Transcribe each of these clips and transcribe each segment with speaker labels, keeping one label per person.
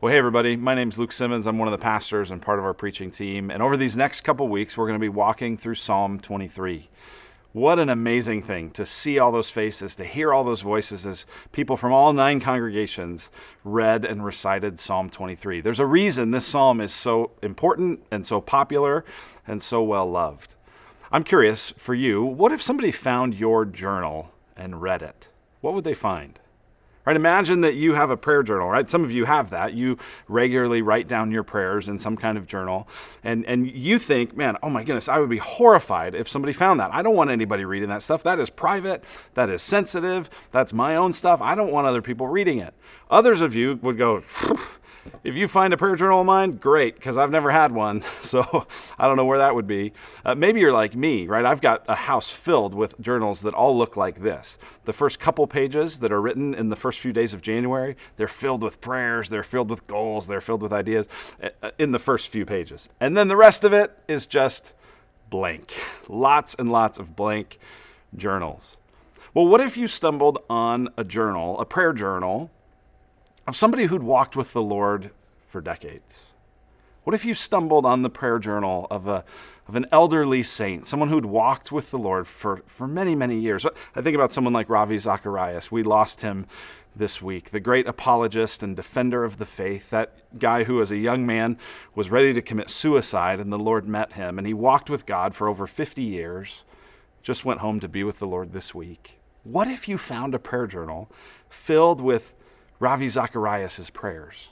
Speaker 1: Well, hey, everybody. My name's Luke Simmons. I'm one of the pastors and part of our preaching team. And over these next couple weeks, we're going to be walking through Psalm 23. What an amazing thing to see all those faces, to hear all those voices as people from all nine congregations read and recited Psalm 23. There's a reason this psalm is so important and so popular and so well loved. I'm curious for you, what if somebody found your journal and read it? What would they find? Right? Imagine that you have a prayer journal, right? Some of you have that. You regularly write down your prayers in some kind of journal. And, and you think, man, oh my goodness, I would be horrified if somebody found that. I don't want anybody reading that stuff. That is private. That is sensitive. That's my own stuff. I don't want other people reading it. Others of you would go, if you find a prayer journal of mine, great, because I've never had one. So I don't know where that would be. Uh, maybe you're like me, right? I've got a house filled with journals that all look like this. The first couple pages that are written in the first few days of January, they're filled with prayers, they're filled with goals, they're filled with ideas uh, uh, in the first few pages. And then the rest of it is just blank. Lots and lots of blank journals. Well, what if you stumbled on a journal, a prayer journal, of somebody who'd walked with the Lord for decades? What if you stumbled on the prayer journal of, a, of an elderly saint, someone who'd walked with the Lord for, for many, many years? I think about someone like Ravi Zacharias. We lost him this week, the great apologist and defender of the faith, that guy who, as a young man, was ready to commit suicide, and the Lord met him, and he walked with God for over 50 years, just went home to be with the Lord this week. What if you found a prayer journal filled with Ravi Zacharias' prayers.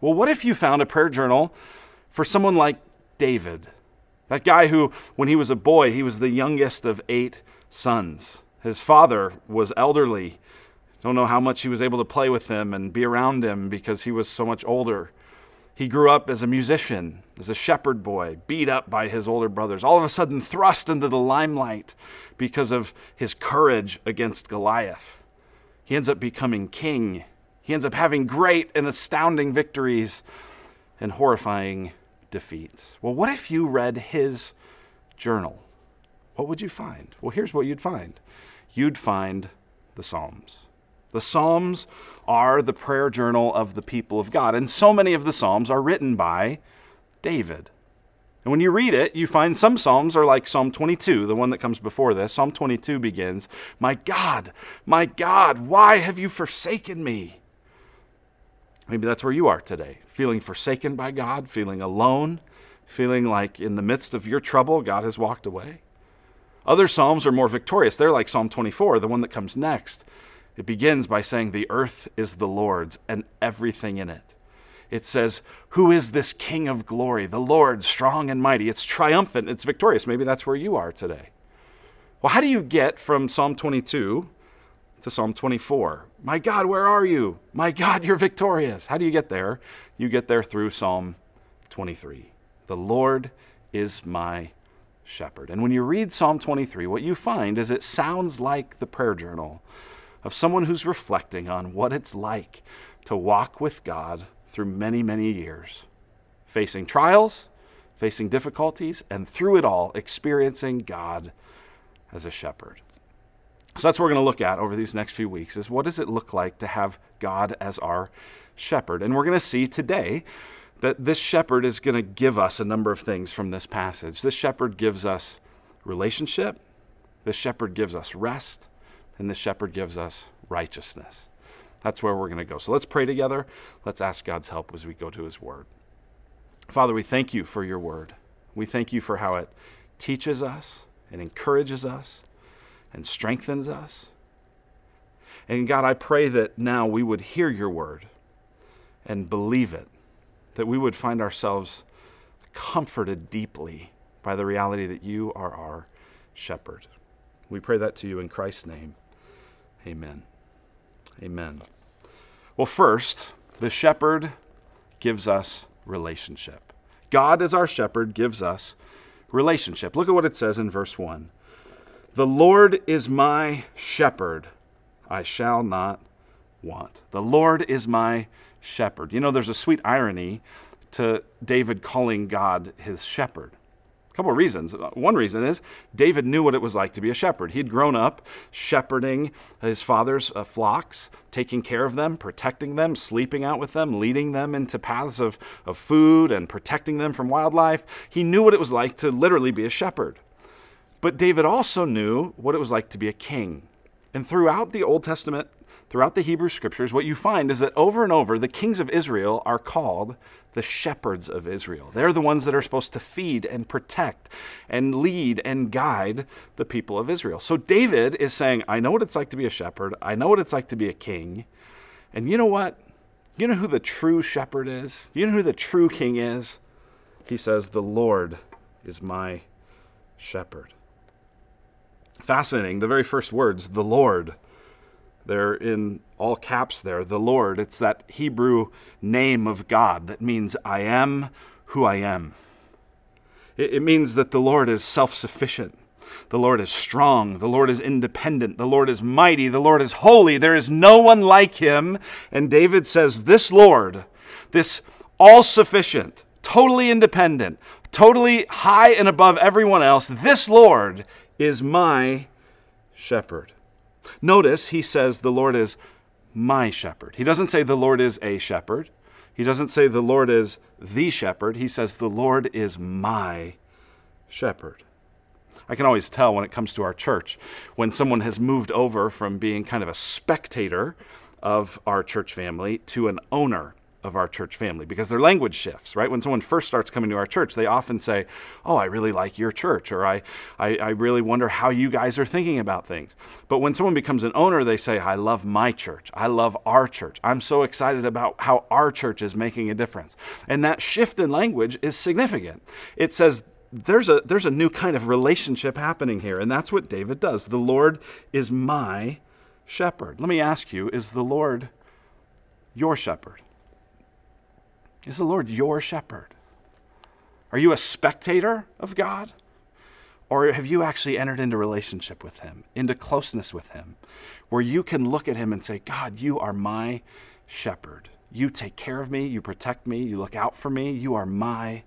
Speaker 1: Well, what if you found a prayer journal for someone like David, that guy who, when he was a boy, he was the youngest of eight sons. His father was elderly. Don't know how much he was able to play with him and be around him because he was so much older. He grew up as a musician, as a shepherd boy, beat up by his older brothers, all of a sudden thrust into the limelight because of his courage against Goliath. He ends up becoming king he ends up having great and astounding victories and horrifying defeats. Well, what if you read his journal? What would you find? Well, here's what you'd find you'd find the Psalms. The Psalms are the prayer journal of the people of God, and so many of the Psalms are written by David. And when you read it, you find some Psalms are like Psalm 22, the one that comes before this. Psalm 22 begins, My God, my God, why have you forsaken me? Maybe that's where you are today, feeling forsaken by God, feeling alone, feeling like in the midst of your trouble, God has walked away. Other Psalms are more victorious. They're like Psalm 24, the one that comes next. It begins by saying, The earth is the Lord's and everything in it. It says, Who is this King of glory? The Lord, strong and mighty. It's triumphant, it's victorious. Maybe that's where you are today. Well, how do you get from Psalm 22 to Psalm 24. My God, where are you? My God, you're victorious. How do you get there? You get there through Psalm 23. The Lord is my shepherd. And when you read Psalm 23, what you find is it sounds like the prayer journal of someone who's reflecting on what it's like to walk with God through many, many years, facing trials, facing difficulties, and through it all, experiencing God as a shepherd. So that's what we're going to look at over these next few weeks is what does it look like to have God as our shepherd? And we're going to see today that this shepherd is going to give us a number of things from this passage. This shepherd gives us relationship, this shepherd gives us rest, and this shepherd gives us righteousness. That's where we're going to go. So let's pray together. Let's ask God's help as we go to his word. Father, we thank you for your word. We thank you for how it teaches us and encourages us and strengthens us. And God, I pray that now we would hear your word and believe it, that we would find ourselves comforted deeply by the reality that you are our shepherd. We pray that to you in Christ's name. Amen. Amen. Well, first, the shepherd gives us relationship. God, as our shepherd, gives us relationship. Look at what it says in verse 1. The Lord is my shepherd, I shall not want. The Lord is my shepherd. You know, there's a sweet irony to David calling God his shepherd. A couple of reasons. One reason is David knew what it was like to be a shepherd. He'd grown up shepherding his father's uh, flocks, taking care of them, protecting them, sleeping out with them, leading them into paths of, of food, and protecting them from wildlife. He knew what it was like to literally be a shepherd. But David also knew what it was like to be a king. And throughout the Old Testament, throughout the Hebrew scriptures, what you find is that over and over, the kings of Israel are called the shepherds of Israel. They're the ones that are supposed to feed and protect and lead and guide the people of Israel. So David is saying, I know what it's like to be a shepherd, I know what it's like to be a king. And you know what? You know who the true shepherd is? You know who the true king is? He says, The Lord is my shepherd. Fascinating. The very first words, the Lord. They're in all caps there, the Lord. It's that Hebrew name of God that means I am who I am. It, it means that the Lord is self sufficient. The Lord is strong. The Lord is independent. The Lord is mighty. The Lord is holy. There is no one like him. And David says, This Lord, this all sufficient, totally independent, totally high and above everyone else, this Lord is my shepherd. Notice he says the Lord is my shepherd. He doesn't say the Lord is a shepherd. He doesn't say the Lord is the shepherd. He says the Lord is my shepherd. I can always tell when it comes to our church when someone has moved over from being kind of a spectator of our church family to an owner of our church family because their language shifts, right? When someone first starts coming to our church, they often say, Oh, I really like your church, or I, I, I, really wonder how you guys are thinking about things. But when someone becomes an owner, they say, I love my church. I love our church. I'm so excited about how our church is making a difference. And that shift in language is significant. It says, there's a, there's a new kind of relationship happening here, and that's what David does. The Lord is my shepherd. Let me ask you, is the Lord your shepherd? Is the Lord your shepherd? Are you a spectator of God? Or have you actually entered into relationship with Him, into closeness with Him, where you can look at Him and say, God, you are my shepherd. You take care of me, you protect me, you look out for me, you are my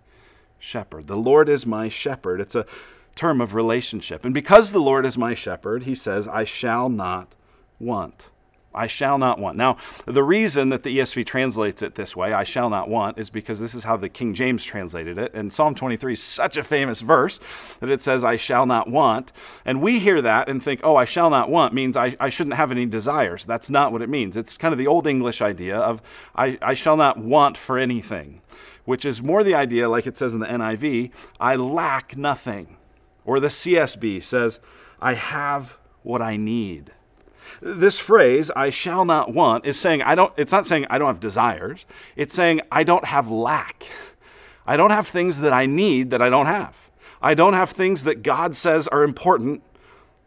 Speaker 1: shepherd. The Lord is my shepherd. It's a term of relationship. And because the Lord is my shepherd, He says, I shall not want. I shall not want. Now, the reason that the ESV translates it this way, I shall not want, is because this is how the King James translated it. And Psalm 23 is such a famous verse that it says, I shall not want. And we hear that and think, oh, I shall not want means I, I shouldn't have any desires. That's not what it means. It's kind of the old English idea of I, I shall not want for anything, which is more the idea, like it says in the NIV, I lack nothing. Or the CSB says, I have what I need. This phrase, I shall not want, is saying I don't, it's not saying I don't have desires. It's saying I don't have lack. I don't have things that I need that I don't have. I don't have things that God says are important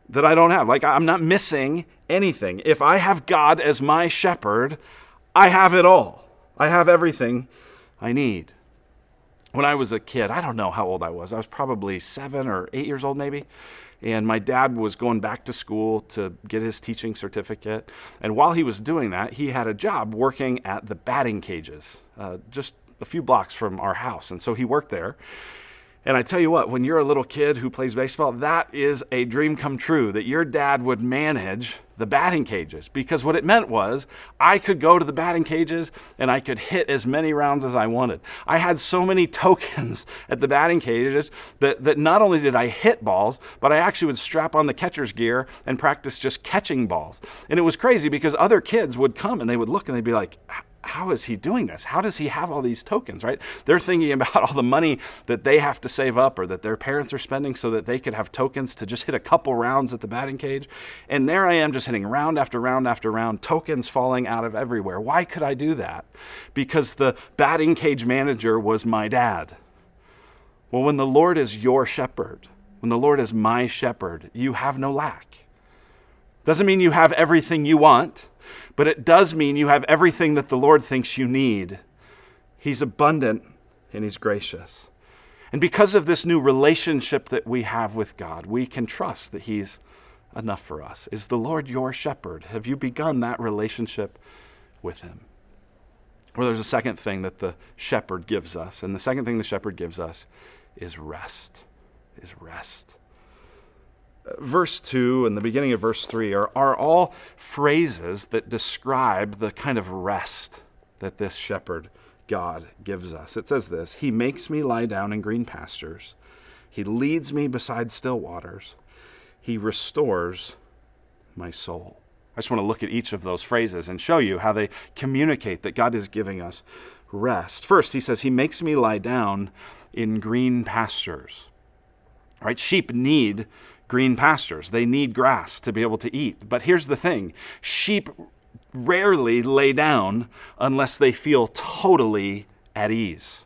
Speaker 1: that I don't have. Like I'm not missing anything. If I have God as my shepherd, I have it all. I have everything I need. When I was a kid, I don't know how old I was. I was probably seven or eight years old, maybe. And my dad was going back to school to get his teaching certificate. And while he was doing that, he had a job working at the batting cages, uh, just a few blocks from our house. And so he worked there. And I tell you what, when you're a little kid who plays baseball, that is a dream come true that your dad would manage the batting cages because what it meant was I could go to the batting cages and I could hit as many rounds as I wanted. I had so many tokens at the batting cages that, that not only did I hit balls, but I actually would strap on the catcher's gear and practice just catching balls. And it was crazy because other kids would come and they would look and they'd be like, how is he doing this? How does he have all these tokens, right? They're thinking about all the money that they have to save up or that their parents are spending so that they could have tokens to just hit a couple rounds at the batting cage. And there I am just hitting round after round after round, tokens falling out of everywhere. Why could I do that? Because the batting cage manager was my dad. Well, when the Lord is your shepherd, when the Lord is my shepherd, you have no lack. Doesn't mean you have everything you want but it does mean you have everything that the Lord thinks you need. He's abundant and He's gracious. And because of this new relationship that we have with God, we can trust that He's enough for us. Is the Lord your shepherd? Have you begun that relationship with Him? Well, there's a second thing that the shepherd gives us. And the second thing the shepherd gives us is rest. is rest. Verse 2 and the beginning of verse 3 are, are all phrases that describe the kind of rest that this shepherd God gives us. It says this He makes me lie down in green pastures, He leads me beside still waters, He restores my soul. I just want to look at each of those phrases and show you how they communicate that God is giving us rest. First, he says, He makes me lie down in green pastures. Right? Sheep need green pastures. They need grass to be able to eat. But here's the thing sheep rarely lay down unless they feel totally at ease.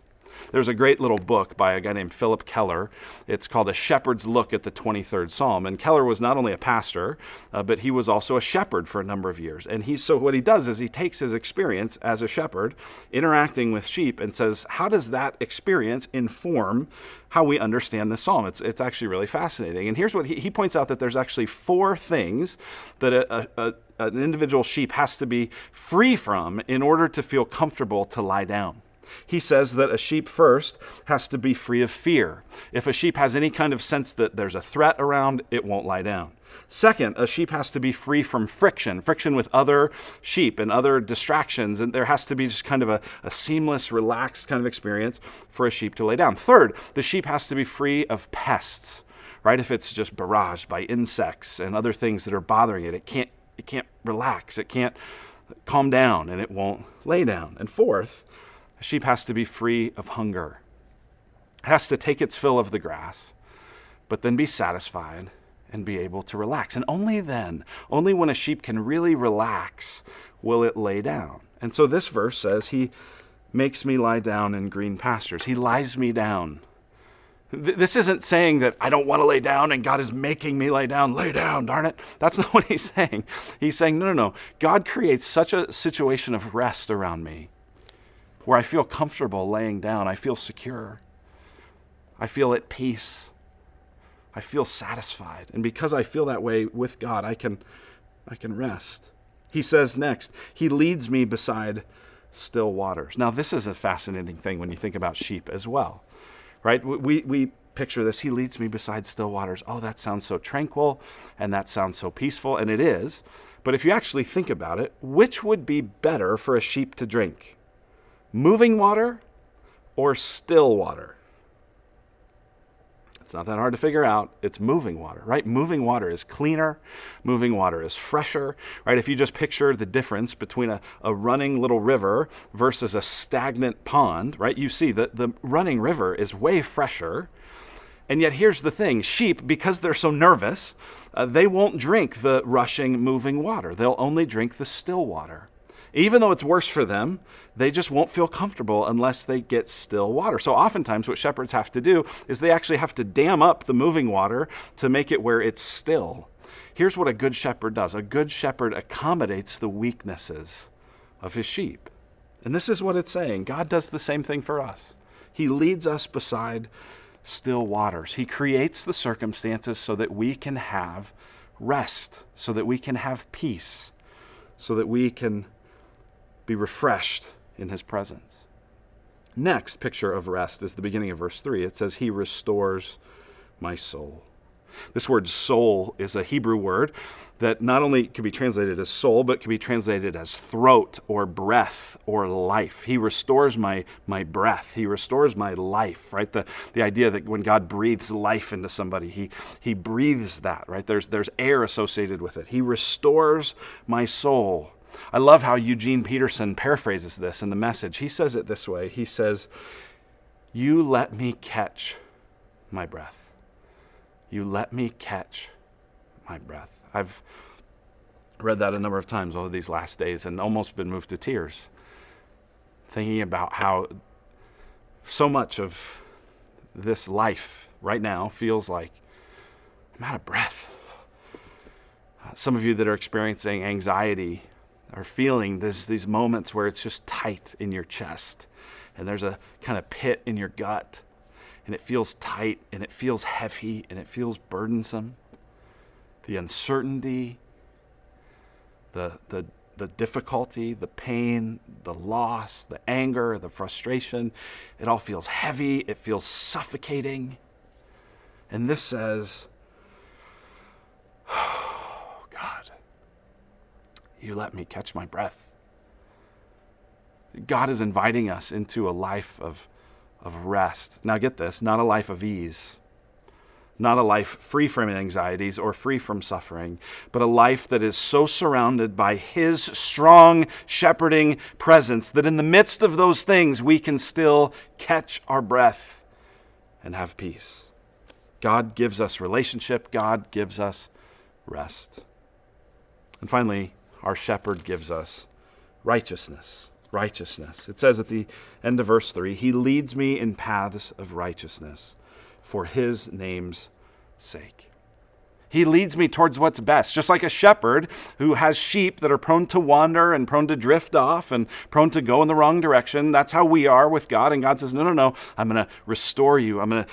Speaker 1: There's a great little book by a guy named Philip Keller. It's called A Shepherd's Look at the 23rd Psalm. And Keller was not only a pastor, uh, but he was also a shepherd for a number of years. And he's so what he does is he takes his experience as a shepherd, interacting with sheep, and says, how does that experience inform how we understand this psalm. It's, it's actually really fascinating. And here's what he, he points out that there's actually four things that a, a, a, an individual sheep has to be free from in order to feel comfortable to lie down. He says that a sheep first has to be free of fear. If a sheep has any kind of sense that there's a threat around, it won't lie down. Second, a sheep has to be free from friction, friction with other sheep and other distractions. And there has to be just kind of a, a, seamless, relaxed kind of experience for a sheep to lay down. Third, the sheep has to be free of pests, right? If it's just barraged by insects and other things that are bothering it, it can't, it can't relax, it can't calm down, and it won't lay down. And fourth, a sheep has to be free of hunger. It has to take its fill of the grass, but then be satisfied and be able to relax. And only then, only when a sheep can really relax, will it lay down. And so this verse says, He makes me lie down in green pastures. He lies me down. This isn't saying that I don't want to lay down and God is making me lay down. Lay down, darn it. That's not what he's saying. He's saying, no, no, no. God creates such a situation of rest around me where I feel comfortable laying down. I feel secure. I feel at peace. I feel satisfied. And because I feel that way with God, I can, I can rest. He says next, He leads me beside still waters. Now, this is a fascinating thing when you think about sheep as well, right? We, we picture this. He leads me beside still waters. Oh, that sounds so tranquil and that sounds so peaceful, and it is. But if you actually think about it, which would be better for a sheep to drink? Moving water or still water? It's not that hard to figure out. It's moving water, right? Moving water is cleaner. Moving water is fresher, right? If you just picture the difference between a, a running little river versus a stagnant pond, right? You see that the running river is way fresher. And yet, here's the thing sheep, because they're so nervous, uh, they won't drink the rushing, moving water. They'll only drink the still water. Even though it's worse for them, they just won't feel comfortable unless they get still water. So, oftentimes, what shepherds have to do is they actually have to dam up the moving water to make it where it's still. Here's what a good shepherd does a good shepherd accommodates the weaknesses of his sheep. And this is what it's saying God does the same thing for us. He leads us beside still waters, He creates the circumstances so that we can have rest, so that we can have peace, so that we can be refreshed in his presence. Next picture of rest is the beginning of verse 3. It says, He restores my soul. This word soul is a Hebrew word that not only can be translated as soul, but can be translated as throat or breath or life. He restores my, my breath. He restores my life, right? The, the idea that when God breathes life into somebody, he, he breathes that, right? There's, there's air associated with it. He restores my soul. I love how Eugene Peterson paraphrases this in the message. He says it this way He says, You let me catch my breath. You let me catch my breath. I've read that a number of times over these last days and almost been moved to tears, thinking about how so much of this life right now feels like I'm out of breath. Uh, some of you that are experiencing anxiety are feeling this, these moments where it's just tight in your chest and there's a kind of pit in your gut and it feels tight and it feels heavy and it feels burdensome. The uncertainty, the, the, the difficulty, the pain, the loss, the anger, the frustration, it all feels heavy, it feels suffocating. And this says, oh, God, you let me catch my breath. God is inviting us into a life of, of rest. Now, get this not a life of ease, not a life free from anxieties or free from suffering, but a life that is so surrounded by His strong shepherding presence that in the midst of those things we can still catch our breath and have peace. God gives us relationship, God gives us rest. And finally, our shepherd gives us righteousness. Righteousness. It says at the end of verse 3 He leads me in paths of righteousness for His name's sake. He leads me towards what's best, just like a shepherd who has sheep that are prone to wander and prone to drift off and prone to go in the wrong direction. That's how we are with God. And God says, No, no, no, I'm going to restore you. I'm going to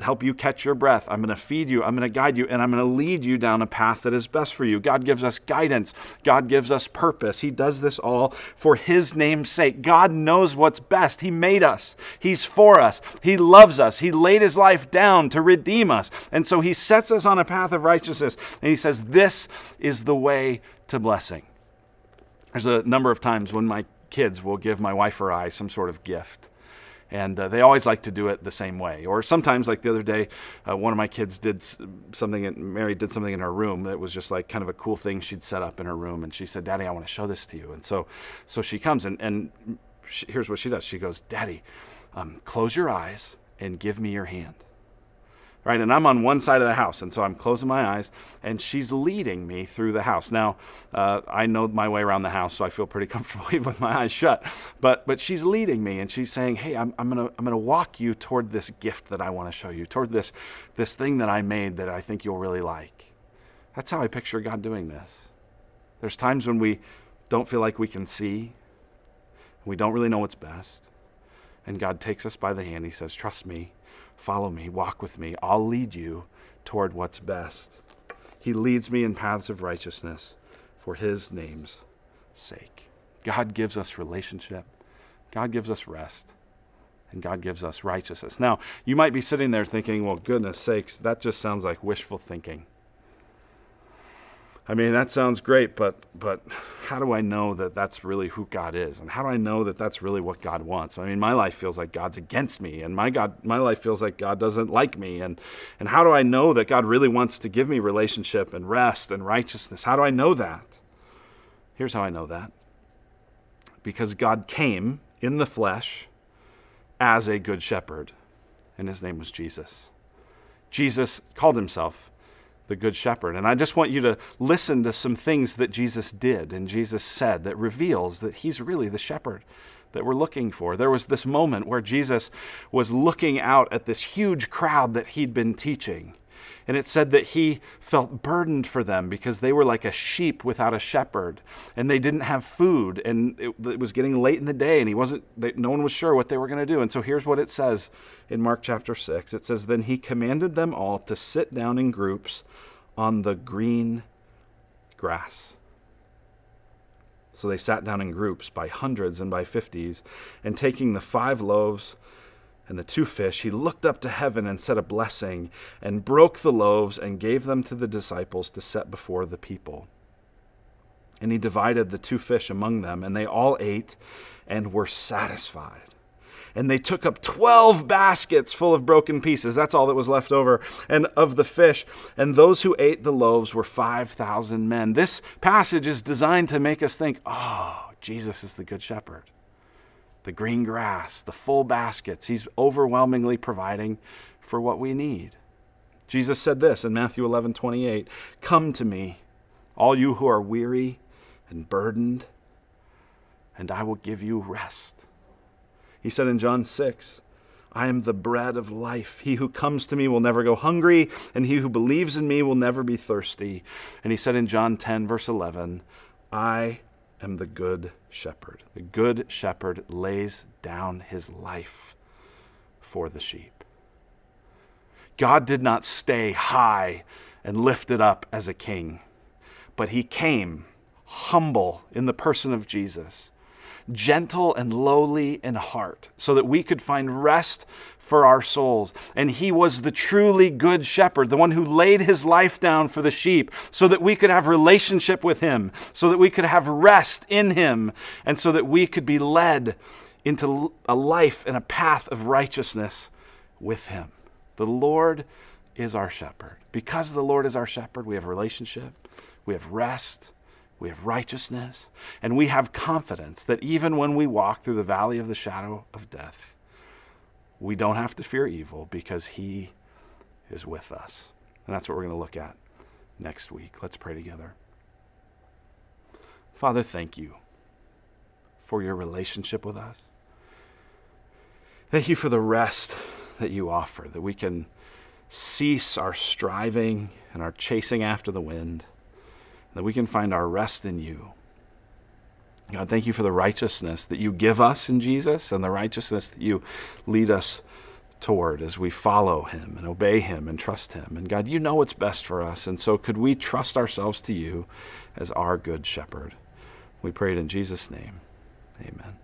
Speaker 1: help you catch your breath. I'm going to feed you. I'm going to guide you. And I'm going to lead you down a path that is best for you. God gives us guidance. God gives us purpose. He does this all for His name's sake. God knows what's best. He made us, He's for us. He loves us. He laid His life down to redeem us. And so He sets us on a path of righteousness. And He says, This is the way to blessing. There's a number of times when my kids will give my wife or I some sort of gift and uh, they always like to do it the same way. Or sometimes, like the other day, uh, one of my kids did something. In, Mary did something in her room that was just like kind of a cool thing she'd set up in her room, and she said, "Daddy, I want to show this to you." And so, so she comes and and she, here's what she does. She goes, "Daddy, um, close your eyes and give me your hand." Right? And I'm on one side of the house, and so I'm closing my eyes, and she's leading me through the house. Now, uh, I know my way around the house, so I feel pretty comfortable even with my eyes shut. But but she's leading me, and she's saying, "Hey, I'm, I'm gonna I'm gonna walk you toward this gift that I want to show you, toward this this thing that I made that I think you'll really like." That's how I picture God doing this. There's times when we don't feel like we can see, we don't really know what's best, and God takes us by the hand. He says, "Trust me." Follow me, walk with me. I'll lead you toward what's best. He leads me in paths of righteousness for his name's sake. God gives us relationship, God gives us rest, and God gives us righteousness. Now, you might be sitting there thinking, well, goodness sakes, that just sounds like wishful thinking. I mean, that sounds great, but but how do I know that that's really who God is, and how do I know that that's really what God wants? I mean, my life feels like God's against me, and my God, my life feels like God doesn't like me, and and how do I know that God really wants to give me relationship and rest and righteousness? How do I know that? Here's how I know that. Because God came in the flesh as a good shepherd, and his name was Jesus. Jesus called himself the Good Shepherd. And I just want you to listen to some things that Jesus did and Jesus said that reveals that he's really the shepherd that we're looking for. There was this moment where Jesus was looking out at this huge crowd that he'd been teaching. And it said that he felt burdened for them because they were like a sheep without a shepherd and they didn't have food. And it, it was getting late in the day and he wasn't, they, no one was sure what they were going to do. And so here's what it says in Mark chapter 6 it says, Then he commanded them all to sit down in groups on the green grass. So they sat down in groups by hundreds and by fifties, and taking the five loaves and the two fish, he looked up to heaven and said a blessing, and broke the loaves and gave them to the disciples to set before the people. And he divided the two fish among them, and they all ate and were satisfied. And they took up 12 baskets full of broken pieces. That's all that was left over. And of the fish. And those who ate the loaves were 5,000 men. This passage is designed to make us think, oh, Jesus is the Good Shepherd the green grass, the full baskets. He's overwhelmingly providing for what we need. Jesus said this in Matthew 11 28 Come to me, all you who are weary and burdened, and I will give you rest. He said in John 6, I am the bread of life. He who comes to me will never go hungry, and he who believes in me will never be thirsty. And he said in John 10, verse 11, I am the good shepherd. The good shepherd lays down his life for the sheep. God did not stay high and lifted up as a king, but he came humble in the person of Jesus gentle and lowly in heart, so that we could find rest for our souls. And he was the truly good shepherd, the one who laid his life down for the sheep, so that we could have relationship with him, so that we could have rest in him, and so that we could be led into a life and a path of righteousness with him. The Lord is our shepherd. Because the Lord is our shepherd, we have relationship, we have rest, we have righteousness, and we have confidence that even when we walk through the valley of the shadow of death, we don't have to fear evil because He is with us. And that's what we're going to look at next week. Let's pray together. Father, thank you for your relationship with us. Thank you for the rest that you offer, that we can cease our striving and our chasing after the wind, that we can find our rest in you. God, thank you for the righteousness that you give us in Jesus and the righteousness that you lead us toward as we follow him and obey him and trust him. And God, you know what's best for us. And so could we trust ourselves to you as our good shepherd? We pray it in Jesus' name. Amen.